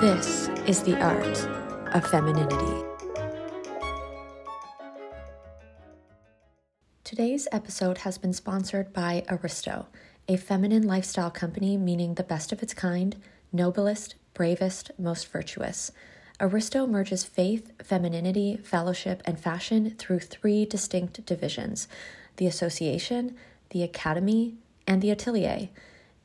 This is the art of femininity. Today's episode has been sponsored by Aristo, a feminine lifestyle company meaning the best of its kind, noblest, bravest, most virtuous. Aristo merges faith, femininity, fellowship, and fashion through three distinct divisions the Association, the Academy, and the Atelier.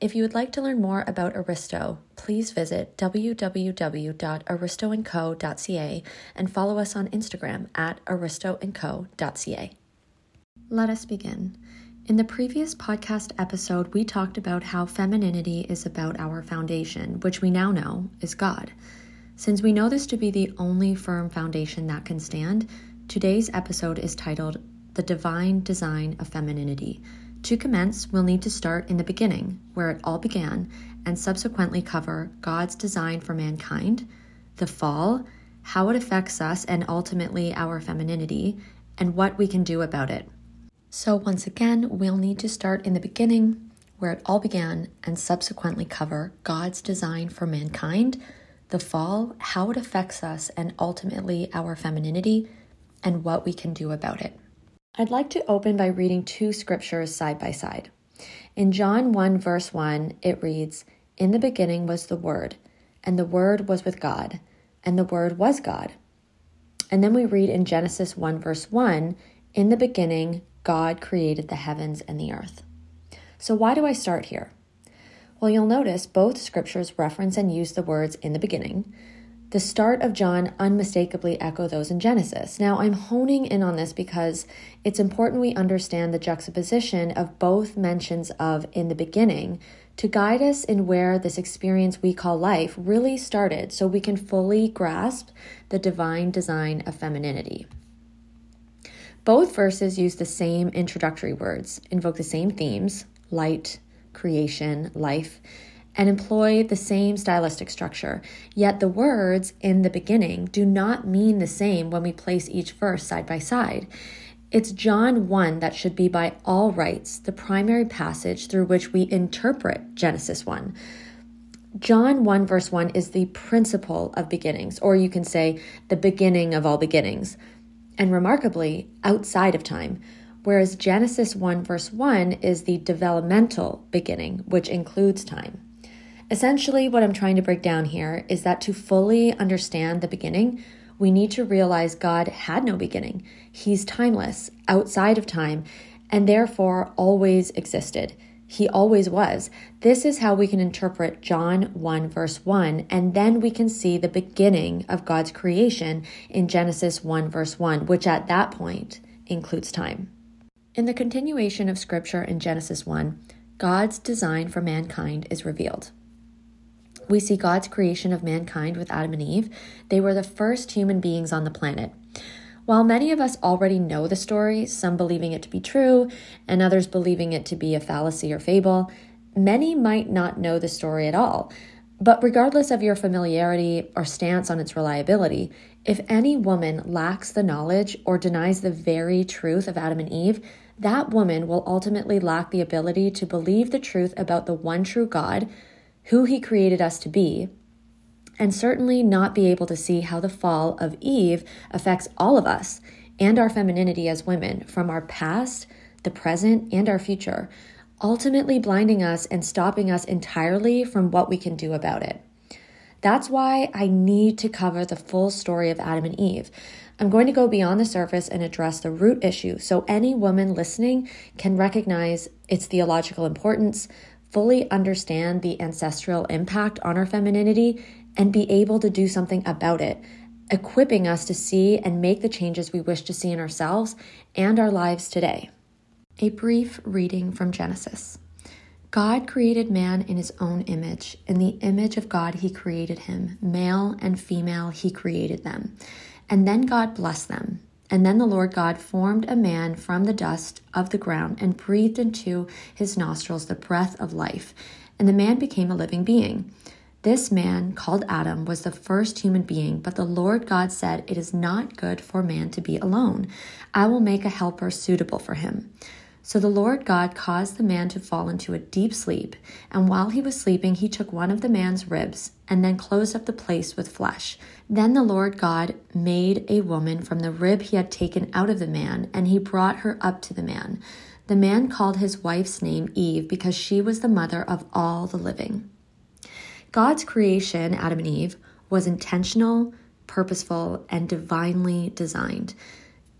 If you would like to learn more about Aristo, please visit www.aristoandco.ca and follow us on Instagram at aristoandco.ca. Let us begin. In the previous podcast episode, we talked about how femininity is about our foundation, which we now know is God. Since we know this to be the only firm foundation that can stand, today's episode is titled The Divine Design of Femininity to commence, we'll need to start in the beginning, where it all began, and subsequently cover God's design for mankind, the fall, how it affects us and ultimately our femininity, and what we can do about it. So, once again, we'll need to start in the beginning, where it all began, and subsequently cover God's design for mankind, the fall, how it affects us, and ultimately our femininity, and what we can do about it. I'd like to open by reading two scriptures side by side. In John 1, verse 1, it reads, In the beginning was the Word, and the Word was with God, and the Word was God. And then we read in Genesis 1, verse 1, In the beginning, God created the heavens and the earth. So, why do I start here? Well, you'll notice both scriptures reference and use the words in the beginning, the start of John unmistakably echo those in Genesis. Now, I'm honing in on this because it's important we understand the juxtaposition of both mentions of in the beginning to guide us in where this experience we call life really started so we can fully grasp the divine design of femininity. Both verses use the same introductory words, invoke the same themes light, creation, life and employ the same stylistic structure. Yet the words in the beginning do not mean the same when we place each verse side by side. It's John 1 that should be by all rights the primary passage through which we interpret Genesis 1. John 1, verse 1 is the principle of beginnings, or you can say the beginning of all beginnings, and remarkably, outside of time whereas Genesis 1, verse 1 is the developmental beginning, which includes time. Essentially, what I'm trying to break down here is that to fully understand the beginning, we need to realize God had no beginning. He's timeless, outside of time, and therefore always existed. He always was. This is how we can interpret John 1, verse 1, and then we can see the beginning of God's creation in Genesis 1, verse 1, which at that point includes time. In the continuation of scripture in Genesis 1, God's design for mankind is revealed. We see God's creation of mankind with Adam and Eve. They were the first human beings on the planet. While many of us already know the story, some believing it to be true and others believing it to be a fallacy or fable, many might not know the story at all. But regardless of your familiarity or stance on its reliability, if any woman lacks the knowledge or denies the very truth of Adam and Eve, that woman will ultimately lack the ability to believe the truth about the one true God who He created us to be, and certainly not be able to see how the fall of Eve affects all of us and our femininity as women from our past, the present, and our future, ultimately blinding us and stopping us entirely from what we can do about it. That's why I need to cover the full story of Adam and Eve. I'm going to go beyond the surface and address the root issue so any woman listening can recognize its theological importance, fully understand the ancestral impact on our femininity and be able to do something about it, equipping us to see and make the changes we wish to see in ourselves and our lives today. A brief reading from Genesis. God created man in his own image. In the image of God, he created him. Male and female, he created them. And then God blessed them. And then the Lord God formed a man from the dust of the ground and breathed into his nostrils the breath of life, and the man became a living being. This man, called Adam, was the first human being, but the Lord God said, It is not good for man to be alone. I will make a helper suitable for him. So the Lord God caused the man to fall into a deep sleep, and while he was sleeping, he took one of the man's ribs and then closed up the place with flesh. Then the Lord God made a woman from the rib he had taken out of the man, and he brought her up to the man. The man called his wife's name Eve because she was the mother of all the living. God's creation, Adam and Eve, was intentional, purposeful, and divinely designed.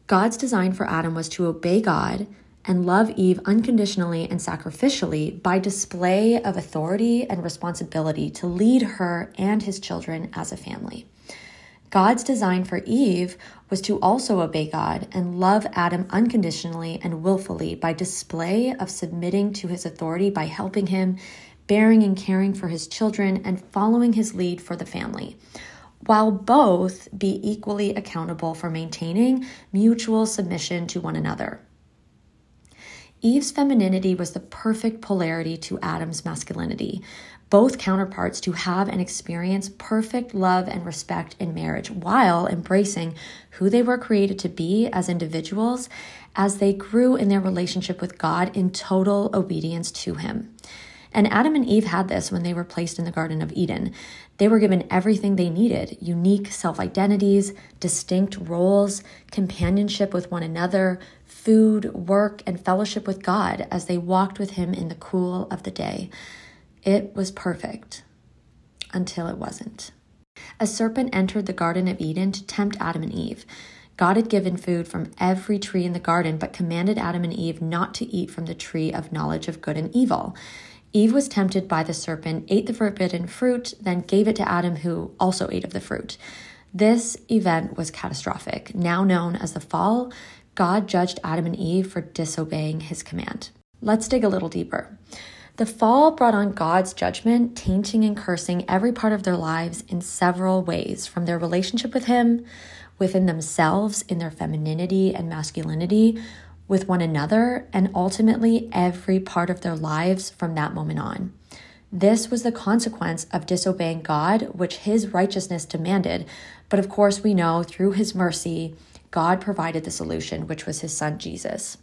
God's design for Adam was to obey God and love Eve unconditionally and sacrificially by display of authority and responsibility to lead her and his children as a family. God's design for Eve was to also obey God and love Adam unconditionally and willfully by display of submitting to his authority by helping him, bearing and caring for his children, and following his lead for the family, while both be equally accountable for maintaining mutual submission to one another. Eve's femininity was the perfect polarity to Adam's masculinity, both counterparts to have and experience perfect love and respect in marriage while embracing who they were created to be as individuals as they grew in their relationship with God in total obedience to Him. And Adam and Eve had this when they were placed in the Garden of Eden. They were given everything they needed unique self identities, distinct roles, companionship with one another, food, work, and fellowship with God as they walked with Him in the cool of the day. It was perfect until it wasn't. A serpent entered the Garden of Eden to tempt Adam and Eve. God had given food from every tree in the garden, but commanded Adam and Eve not to eat from the tree of knowledge of good and evil. Eve was tempted by the serpent, ate the forbidden fruit, then gave it to Adam, who also ate of the fruit. This event was catastrophic, now known as the fall. God judged Adam and Eve for disobeying his command. Let's dig a little deeper. The fall brought on God's judgment, tainting and cursing every part of their lives in several ways from their relationship with Him, within themselves, in their femininity and masculinity, with one another, and ultimately every part of their lives from that moment on. This was the consequence of disobeying God, which his righteousness demanded. But of course, we know through his mercy, God provided the solution, which was his son Jesus.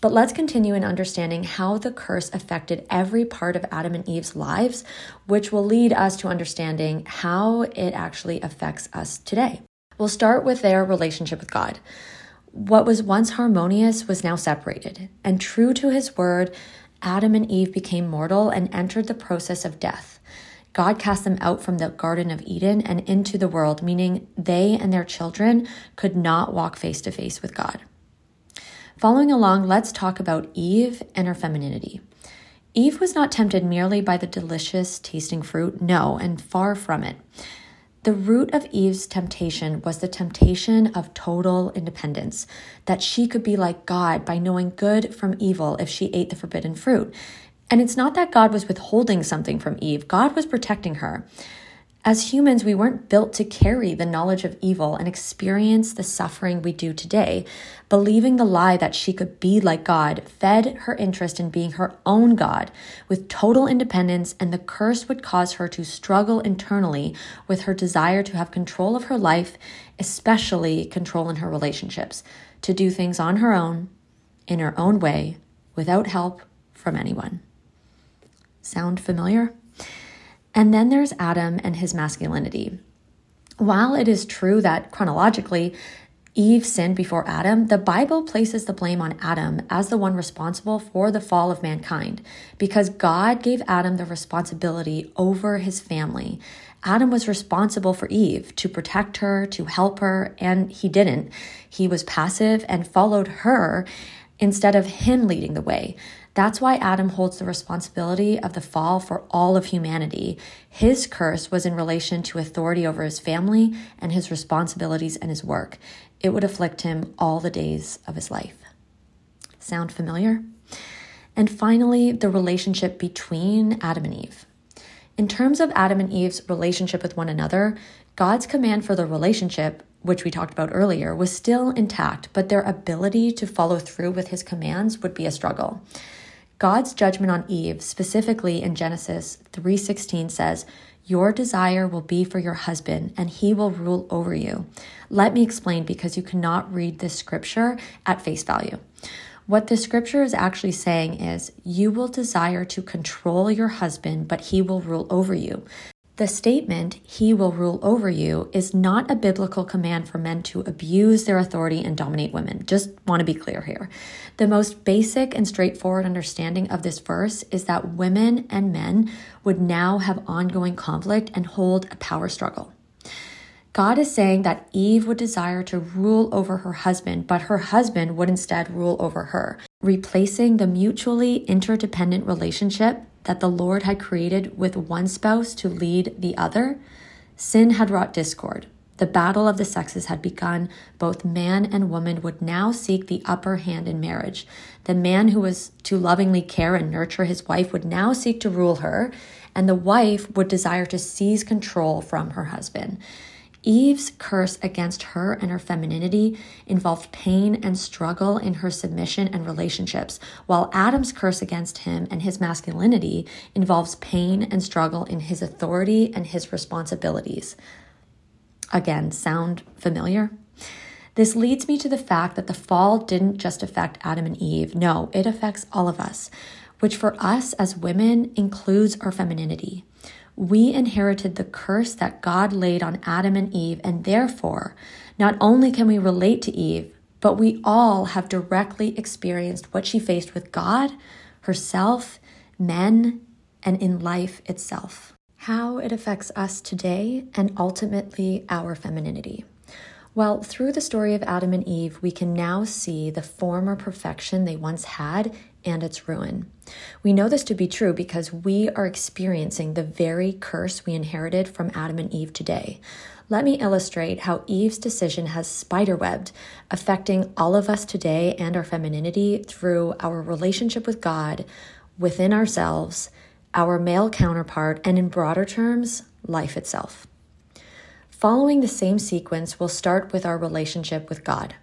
But let's continue in understanding how the curse affected every part of Adam and Eve's lives, which will lead us to understanding how it actually affects us today. We'll start with their relationship with God. What was once harmonious was now separated, and true to his word, Adam and Eve became mortal and entered the process of death. God cast them out from the Garden of Eden and into the world, meaning they and their children could not walk face to face with God. Following along, let's talk about Eve and her femininity. Eve was not tempted merely by the delicious tasting fruit, no, and far from it. The root of Eve's temptation was the temptation of total independence, that she could be like God by knowing good from evil if she ate the forbidden fruit. And it's not that God was withholding something from Eve, God was protecting her. As humans, we weren't built to carry the knowledge of evil and experience the suffering we do today. Believing the lie that she could be like God fed her interest in being her own God with total independence, and the curse would cause her to struggle internally with her desire to have control of her life, especially control in her relationships, to do things on her own, in her own way, without help from anyone. Sound familiar? And then there's Adam and his masculinity. While it is true that chronologically Eve sinned before Adam, the Bible places the blame on Adam as the one responsible for the fall of mankind because God gave Adam the responsibility over his family. Adam was responsible for Eve to protect her, to help her, and he didn't. He was passive and followed her instead of him leading the way. That's why Adam holds the responsibility of the fall for all of humanity. His curse was in relation to authority over his family and his responsibilities and his work. It would afflict him all the days of his life. Sound familiar? And finally, the relationship between Adam and Eve. In terms of Adam and Eve's relationship with one another, God's command for the relationship which we talked about earlier, was still intact, but their ability to follow through with his commands would be a struggle. God's judgment on Eve, specifically in Genesis 3:16 says, "Your desire will be for your husband, and he will rule over you." Let me explain because you cannot read this scripture at face value. What the scripture is actually saying is, you will desire to control your husband, but he will rule over you. The statement, he will rule over you, is not a biblical command for men to abuse their authority and dominate women. Just want to be clear here. The most basic and straightforward understanding of this verse is that women and men would now have ongoing conflict and hold a power struggle. God is saying that Eve would desire to rule over her husband, but her husband would instead rule over her, replacing the mutually interdependent relationship that the Lord had created with one spouse to lead the other. Sin had wrought discord. The battle of the sexes had begun. Both man and woman would now seek the upper hand in marriage. The man who was to lovingly care and nurture his wife would now seek to rule her, and the wife would desire to seize control from her husband. Eve's curse against her and her femininity involved pain and struggle in her submission and relationships, while Adam's curse against him and his masculinity involves pain and struggle in his authority and his responsibilities. Again, sound familiar? This leads me to the fact that the fall didn't just affect Adam and Eve. No, it affects all of us, which for us as women includes our femininity we inherited the curse that God laid on Adam and Eve, and therefore, not only can we relate to Eve, but we all have directly experienced what she faced with God, herself, men, and in life itself. How it affects us today and ultimately our femininity. Well, through the story of Adam and Eve, we can now see the former perfection they once had and its ruin. We know this to be true because we are experiencing the very curse we inherited from Adam and Eve today. Let me illustrate how Eve's decision has spiderwebbed, affecting all of us today and our femininity through our relationship with God, within ourselves, our male counterpart, and in broader terms, life itself. Following the same sequence, we'll start with our relationship with God.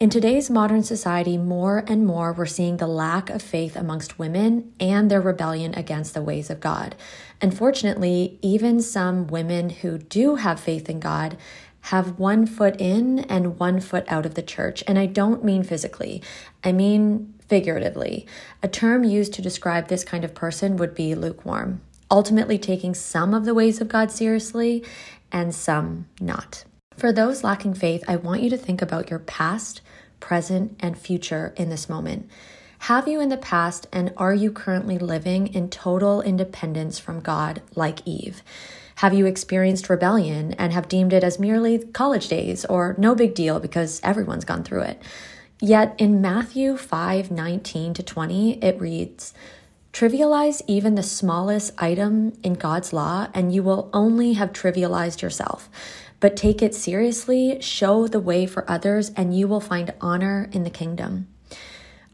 In today's modern society, more and more we're seeing the lack of faith amongst women and their rebellion against the ways of God. Unfortunately, even some women who do have faith in God have one foot in and one foot out of the church. And I don't mean physically, I mean figuratively. A term used to describe this kind of person would be lukewarm, ultimately taking some of the ways of God seriously and some not. For those lacking faith, I want you to think about your past, present, and future in this moment. Have you in the past, and are you currently living in total independence from God like Eve? Have you experienced rebellion and have deemed it as merely college days or no big deal because everyone's gone through it? Yet in Matthew 5 19 to 20, it reads, Trivialize even the smallest item in God's law, and you will only have trivialized yourself but take it seriously, show the way for others, and you will find honor in the kingdom.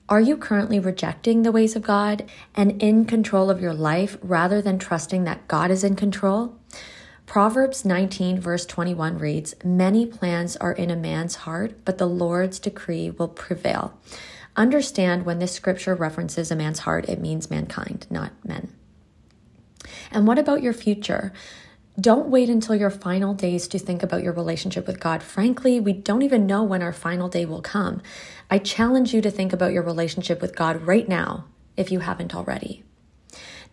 Are you currently rejecting the ways of God and in control of your life rather than trusting that God is in control? Proverbs 19, verse 21 reads Many plans are in a man's heart, but the Lord's decree will prevail. Understand when this scripture references a man's heart, it means mankind, not men. And what about your future? Don't wait until your final days to think about your relationship with God. Frankly, we don't even know when our final day will come. I challenge you to think about your relationship with God right now, if you haven't already.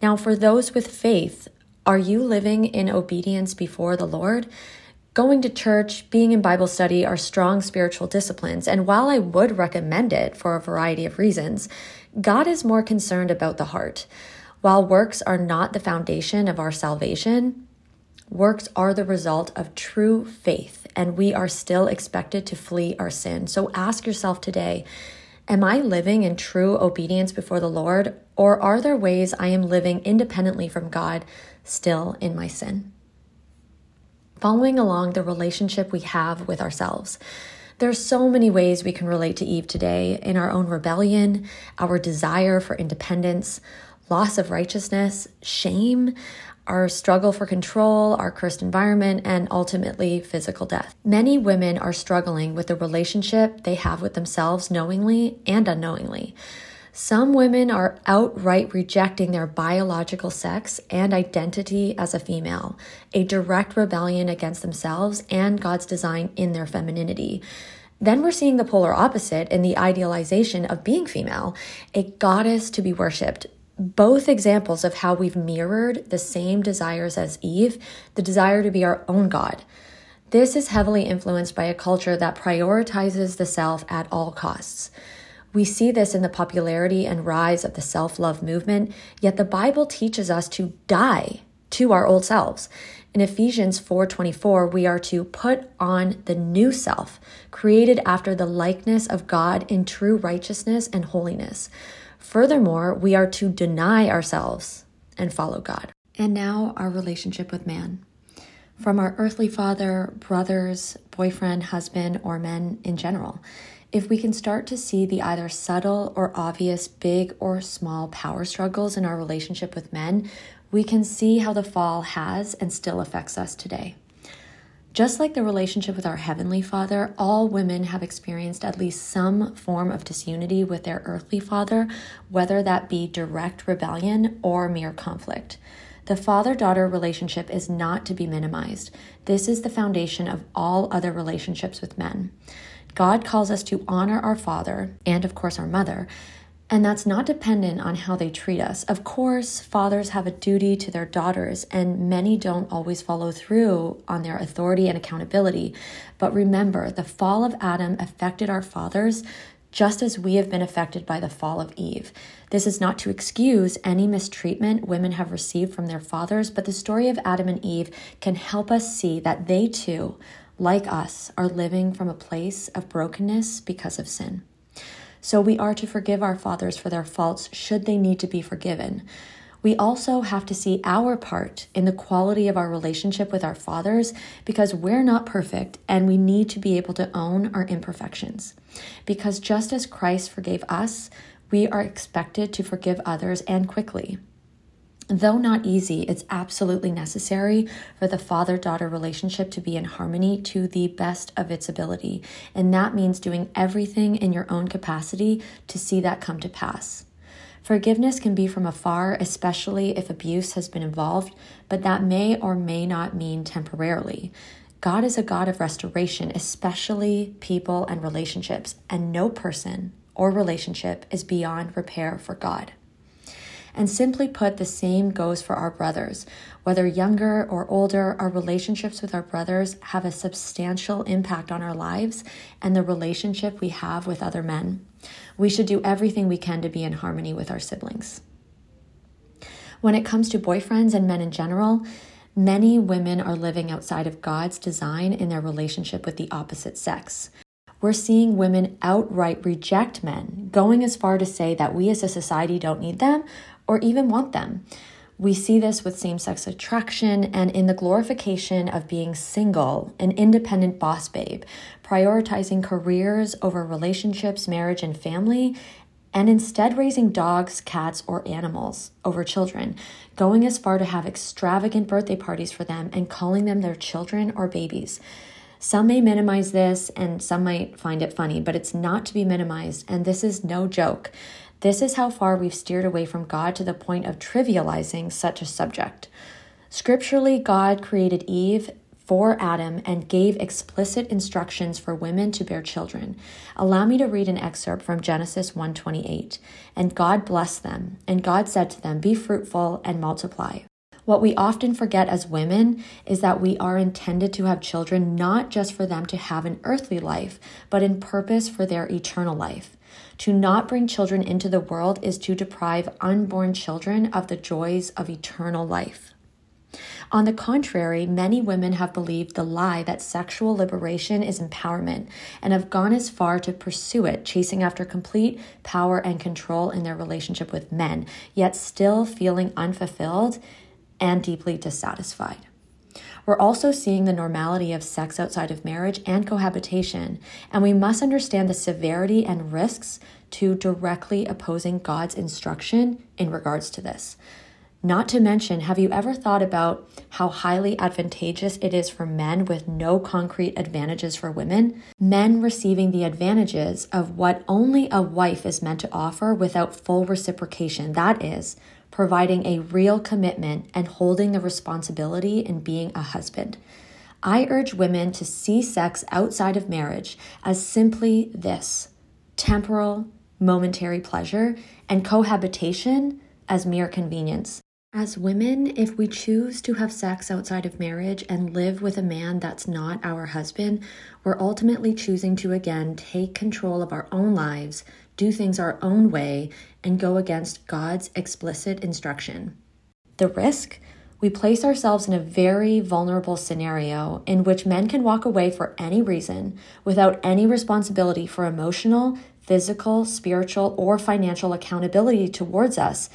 Now, for those with faith, are you living in obedience before the Lord? Going to church, being in Bible study are strong spiritual disciplines, and while I would recommend it for a variety of reasons, God is more concerned about the heart. While works are not the foundation of our salvation, Works are the result of true faith, and we are still expected to flee our sin. So ask yourself today Am I living in true obedience before the Lord, or are there ways I am living independently from God still in my sin? Following along the relationship we have with ourselves. There's so many ways we can relate to Eve today in our own rebellion, our desire for independence, loss of righteousness, shame, our struggle for control, our cursed environment, and ultimately physical death. Many women are struggling with the relationship they have with themselves knowingly and unknowingly. Some women are outright rejecting their biological sex and identity as a female, a direct rebellion against themselves and God's design in their femininity. Then we're seeing the polar opposite in the idealization of being female, a goddess to be worshipped. Both examples of how we've mirrored the same desires as Eve, the desire to be our own God. This is heavily influenced by a culture that prioritizes the self at all costs. We see this in the popularity and rise of the self love movement, yet the Bible teaches us to die to our old selves. In Ephesians 4:24, we are to put on the new self, created after the likeness of God in true righteousness and holiness. Furthermore, we are to deny ourselves and follow God. And now our relationship with man. From our earthly father, brothers, boyfriend, husband, or men in general. If we can start to see the either subtle or obvious big or small power struggles in our relationship with men, we can see how the fall has and still affects us today. Just like the relationship with our Heavenly Father, all women have experienced at least some form of disunity with their earthly father, whether that be direct rebellion or mere conflict. The father daughter relationship is not to be minimized. This is the foundation of all other relationships with men. God calls us to honor our father and, of course, our mother and that's not dependent on how they treat us. Of course, fathers have a duty to their daughters, and many don't always follow through on their authority and accountability. But remember, the fall of Adam affected our fathers just as we have been affected by the fall of Eve. This is not to excuse any mistreatment women have received from their fathers, but the story of Adam and Eve can help us see that they too, like us, are living from a place of brokenness because of sin. So we are to forgive our fathers for their faults should they need to be forgiven. We also have to see our part in the quality of our relationship with our fathers because we're not perfect and we need to be able to own our imperfections. Because just as Christ forgave us, we are expected to forgive others and quickly. Though not easy, it's absolutely necessary for the father daughter relationship to be in harmony to the best of its ability. And that means doing everything in your own capacity to see that come to pass. Forgiveness can be from afar, especially if abuse has been involved, but that may or may not mean temporarily. God is a God of restoration, especially people and relationships, and no person or relationship is beyond repair for God. And simply put, the same goes for our brothers. Whether younger or older, our relationships with our brothers have a substantial impact on our lives and the relationship we have with other men. We should do everything we can to be in harmony with our siblings. When it comes to boyfriends and men in general, many women are living outside of God's design in their relationship with the opposite sex. We're seeing women outright reject men, going as far to say that we as a society don't need them or even want them. We see this with same sex attraction and in the glorification of being single, an independent boss babe, prioritizing careers over relationships, marriage, and family, and instead raising dogs, cats, or animals over children, going as far to have extravagant birthday parties for them and calling them their children or babies. Some may minimize this and some might find it funny, but it's not to be minimized, and this is no joke. This is how far we've steered away from God to the point of trivializing such a subject. Scripturally, God created Eve for Adam and gave explicit instructions for women to bear children. Allow me to read an excerpt from Genesis 1:28. And God blessed them, and God said to them, "Be fruitful and multiply." What we often forget as women is that we are intended to have children not just for them to have an earthly life, but in purpose for their eternal life. To not bring children into the world is to deprive unborn children of the joys of eternal life. On the contrary, many women have believed the lie that sexual liberation is empowerment and have gone as far to pursue it, chasing after complete power and control in their relationship with men, yet still feeling unfulfilled and deeply dissatisfied. We're also seeing the normality of sex outside of marriage and cohabitation, and we must understand the severity and risks to directly opposing God's instruction in regards to this. Not to mention, have you ever thought about how highly advantageous it is for men with no concrete advantages for women? Men receiving the advantages of what only a wife is meant to offer without full reciprocation. That is, providing a real commitment and holding the responsibility in being a husband. I urge women to see sex outside of marriage as simply this temporal, momentary pleasure, and cohabitation as mere convenience. As women, if we choose to have sex outside of marriage and live with a man that's not our husband, we're ultimately choosing to again take control of our own lives, do things our own way, and go against God's explicit instruction. The risk? We place ourselves in a very vulnerable scenario in which men can walk away for any reason without any responsibility for emotional, physical, spiritual, or financial accountability towards us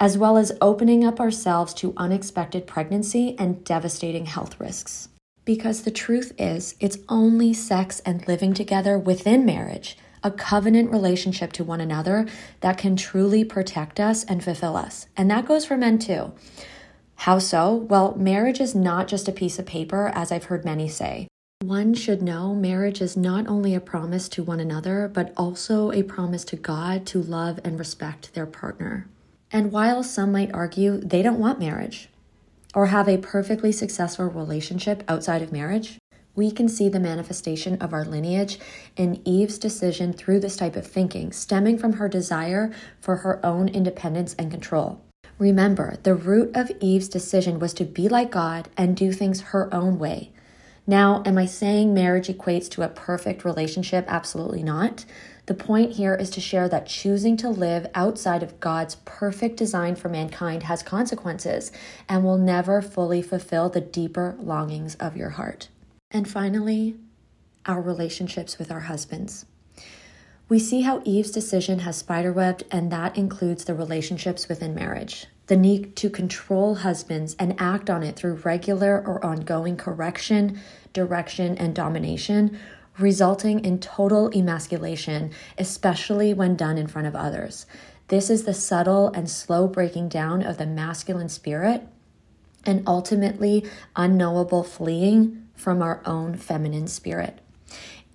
as well as opening up ourselves to unexpected pregnancy and devastating health risks. Because the truth is, it's only sex and living together within marriage, a covenant relationship to one another, that can truly protect us and fulfill us. And that goes for men too. How so? Well, marriage is not just a piece of paper, as I've heard many say. One should know marriage is not only a promise to one another, but also a promise to God to love and respect their partner. And while some might argue they don't want marriage or have a perfectly successful relationship outside of marriage, we can see the manifestation of our lineage in Eve's decision through this type of thinking, stemming from her desire for her own independence and control. Remember, the root of Eve's decision was to be like God and do things her own way. Now, am I saying marriage equates to a perfect relationship? Absolutely not. The point here is to share that choosing to live outside of God's perfect design for mankind has consequences and will never fully fulfill the deeper longings of your heart. And finally, our relationships with our husbands. We see how Eve's decision has spiderwebbed, and that includes the relationships within marriage. The need to control husbands and act on it through regular or ongoing correction, direction, and domination resulting in total emasculation, especially when done in front of others. This is the subtle and slow breaking down of the masculine spirit and ultimately unknowable fleeing from our own feminine spirit.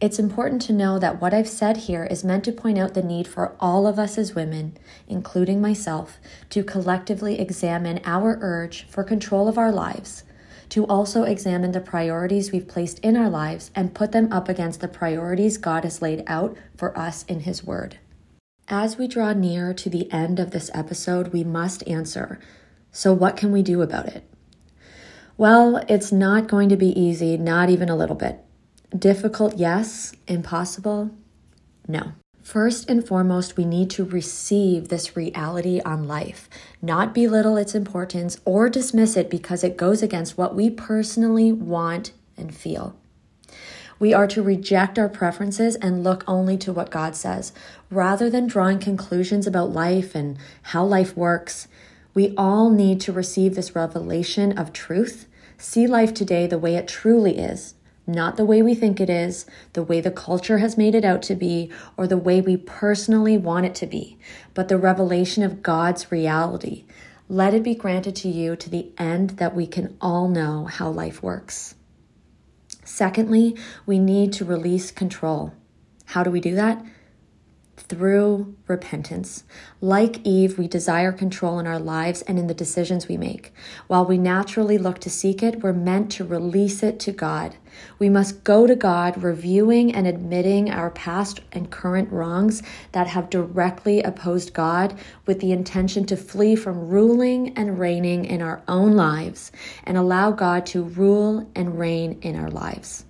It's important to know that what I've said here is meant to point out the need for all of us as women, including myself, to collectively examine our urge for control of our lives to also examine the priorities we've placed in our lives and put them up against the priorities God has laid out for us in His Word. As we draw near to the end of this episode, we must answer so, what can we do about it? Well, it's not going to be easy, not even a little bit. Difficult, yes. Impossible, no. First and foremost, we need to receive this reality on life, not belittle its importance or dismiss it because it goes against what we personally want and feel. We are to reject our preferences and look only to what God says. Rather than drawing conclusions about life and how life works, we all need to receive this revelation of truth, see life today the way it truly is, not the way we think it is, the way the culture has made it out to be, or the way we personally want it to be, but the revelation of God's reality. Let it be granted to you to the end that we can all know how life works. Secondly, we need to release control. How do we do that? Through repentance. Like Eve, we desire control in our lives and in the decisions we make. While we naturally look to seek it, we're meant to release it to God. We must go to God, reviewing and admitting our past and current wrongs that have directly opposed God with the intention to flee from ruling and reigning in our own lives and allow God to rule and reign in our lives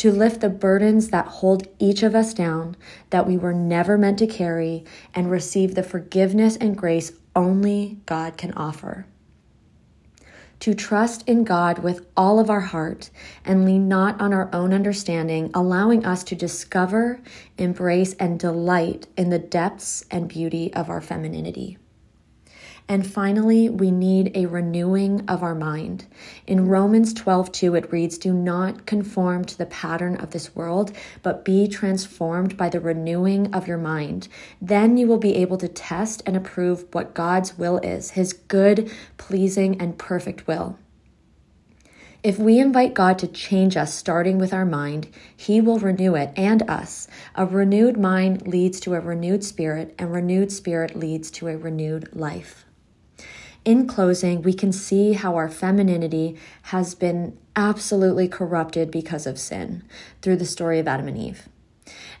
to lift the burdens that hold each of us down, that we were never meant to carry, and receive the forgiveness and grace only God can offer. To trust in God with all of our heart and lean not on our own understanding, allowing us to discover, embrace, and delight in the depths and beauty of our femininity. And finally, we need a renewing of our mind. In Romans 12, 2, it reads, Do not conform to the pattern of this world, but be transformed by the renewing of your mind. Then you will be able to test and approve what God's will is, his good, pleasing, and perfect will. If we invite God to change us starting with our mind, He will renew it and us. A renewed mind leads to a renewed spirit, and renewed spirit leads to a renewed life. In closing, we can see how our femininity has been absolutely corrupted because of sin through the story of Adam and Eve.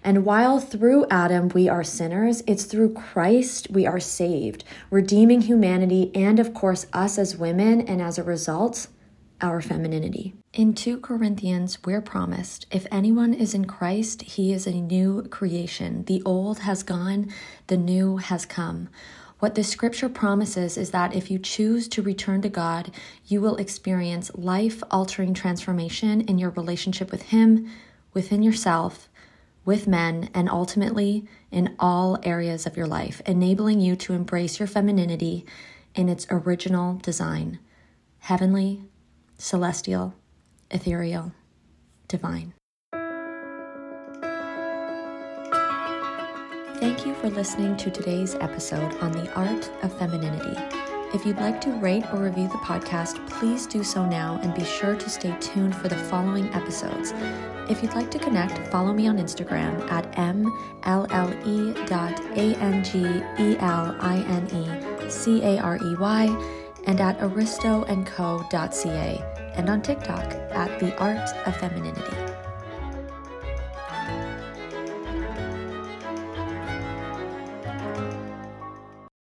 And while through Adam we are sinners, it's through Christ we are saved, redeeming humanity and, of course, us as women, and as a result, our femininity. In 2 Corinthians, we're promised if anyone is in Christ, he is a new creation. The old has gone, the new has come. What the scripture promises is that if you choose to return to God, you will experience life altering transformation in your relationship with Him, within yourself, with men, and ultimately in all areas of your life, enabling you to embrace your femininity in its original design heavenly, celestial, ethereal, divine. Thank you for listening to today's episode on the art of femininity. If you'd like to rate or review the podcast, please do so now and be sure to stay tuned for the following episodes. If you'd like to connect, follow me on Instagram at mlle.angeline and at aristoandco.ca and on TikTok at the art of femininity.